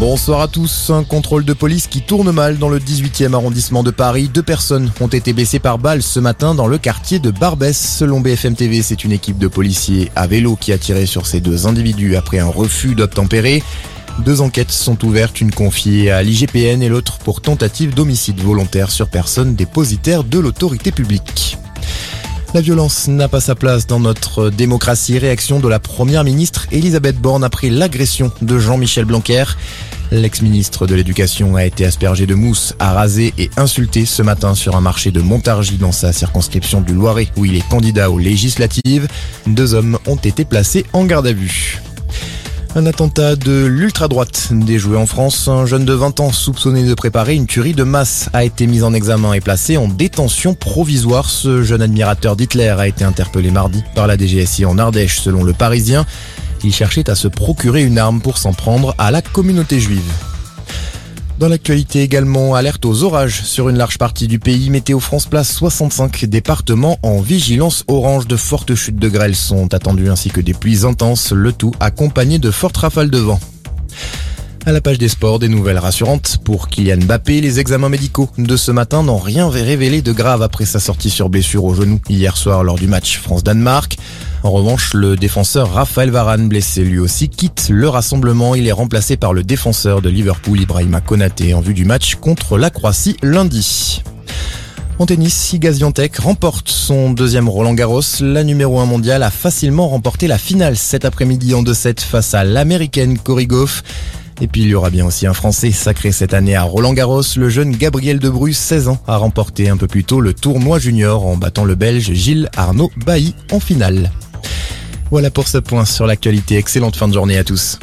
Bonsoir à tous. Un contrôle de police qui tourne mal dans le 18e arrondissement de Paris. Deux personnes ont été blessées par balle ce matin dans le quartier de Barbès. Selon BFM TV, c'est une équipe de policiers à vélo qui a tiré sur ces deux individus après un refus d'obtempérer. Deux enquêtes sont ouvertes, une confiée à l'IGPN et l'autre pour tentative d'homicide volontaire sur personne dépositaire de l'autorité publique. La violence n'a pas sa place dans notre démocratie. Réaction de la première ministre Elisabeth Borne après l'agression de Jean-Michel Blanquer. L'ex-ministre de l'Éducation a été aspergé de mousse, arasé et insulté ce matin sur un marché de Montargis dans sa circonscription du Loiret où il est candidat aux législatives. Deux hommes ont été placés en garde à vue. Un attentat de l'ultra-droite déjoué en France. Un jeune de 20 ans soupçonné de préparer une tuerie de masse a été mis en examen et placé en détention provisoire. Ce jeune admirateur d'Hitler a été interpellé mardi par la DGSI en Ardèche selon le Parisien. Il cherchait à se procurer une arme pour s'en prendre à la communauté juive. Dans l'actualité également, alerte aux orages sur une large partie du pays. Météo France place 65 départements en vigilance orange. De fortes chutes de grêle sont attendues ainsi que des pluies intenses, le tout accompagné de fortes rafales de vent. À la page des sports, des nouvelles rassurantes pour Kylian Mbappé. Les examens médicaux de ce matin n'ont rien révélé de grave après sa sortie sur blessure au genou hier soir lors du match France-Danemark. En revanche, le défenseur Raphaël Varane, blessé lui aussi, quitte le rassemblement. Il est remplacé par le défenseur de Liverpool, Ibrahima Konaté, en vue du match contre la Croatie lundi. En tennis, Iga Swiatek remporte son deuxième Roland Garros. La numéro 1 mondiale a facilement remporté la finale cet après-midi en 2-7 face à l'américaine Cory Goff. Et puis il y aura bien aussi un Français sacré cette année à Roland Garros. Le jeune Gabriel Debrus, 16 ans, a remporté un peu plus tôt le tournoi junior en battant le Belge Gilles Arnaud Bailly en finale. Voilà pour ce point sur l'actualité. Excellente fin de journée à tous.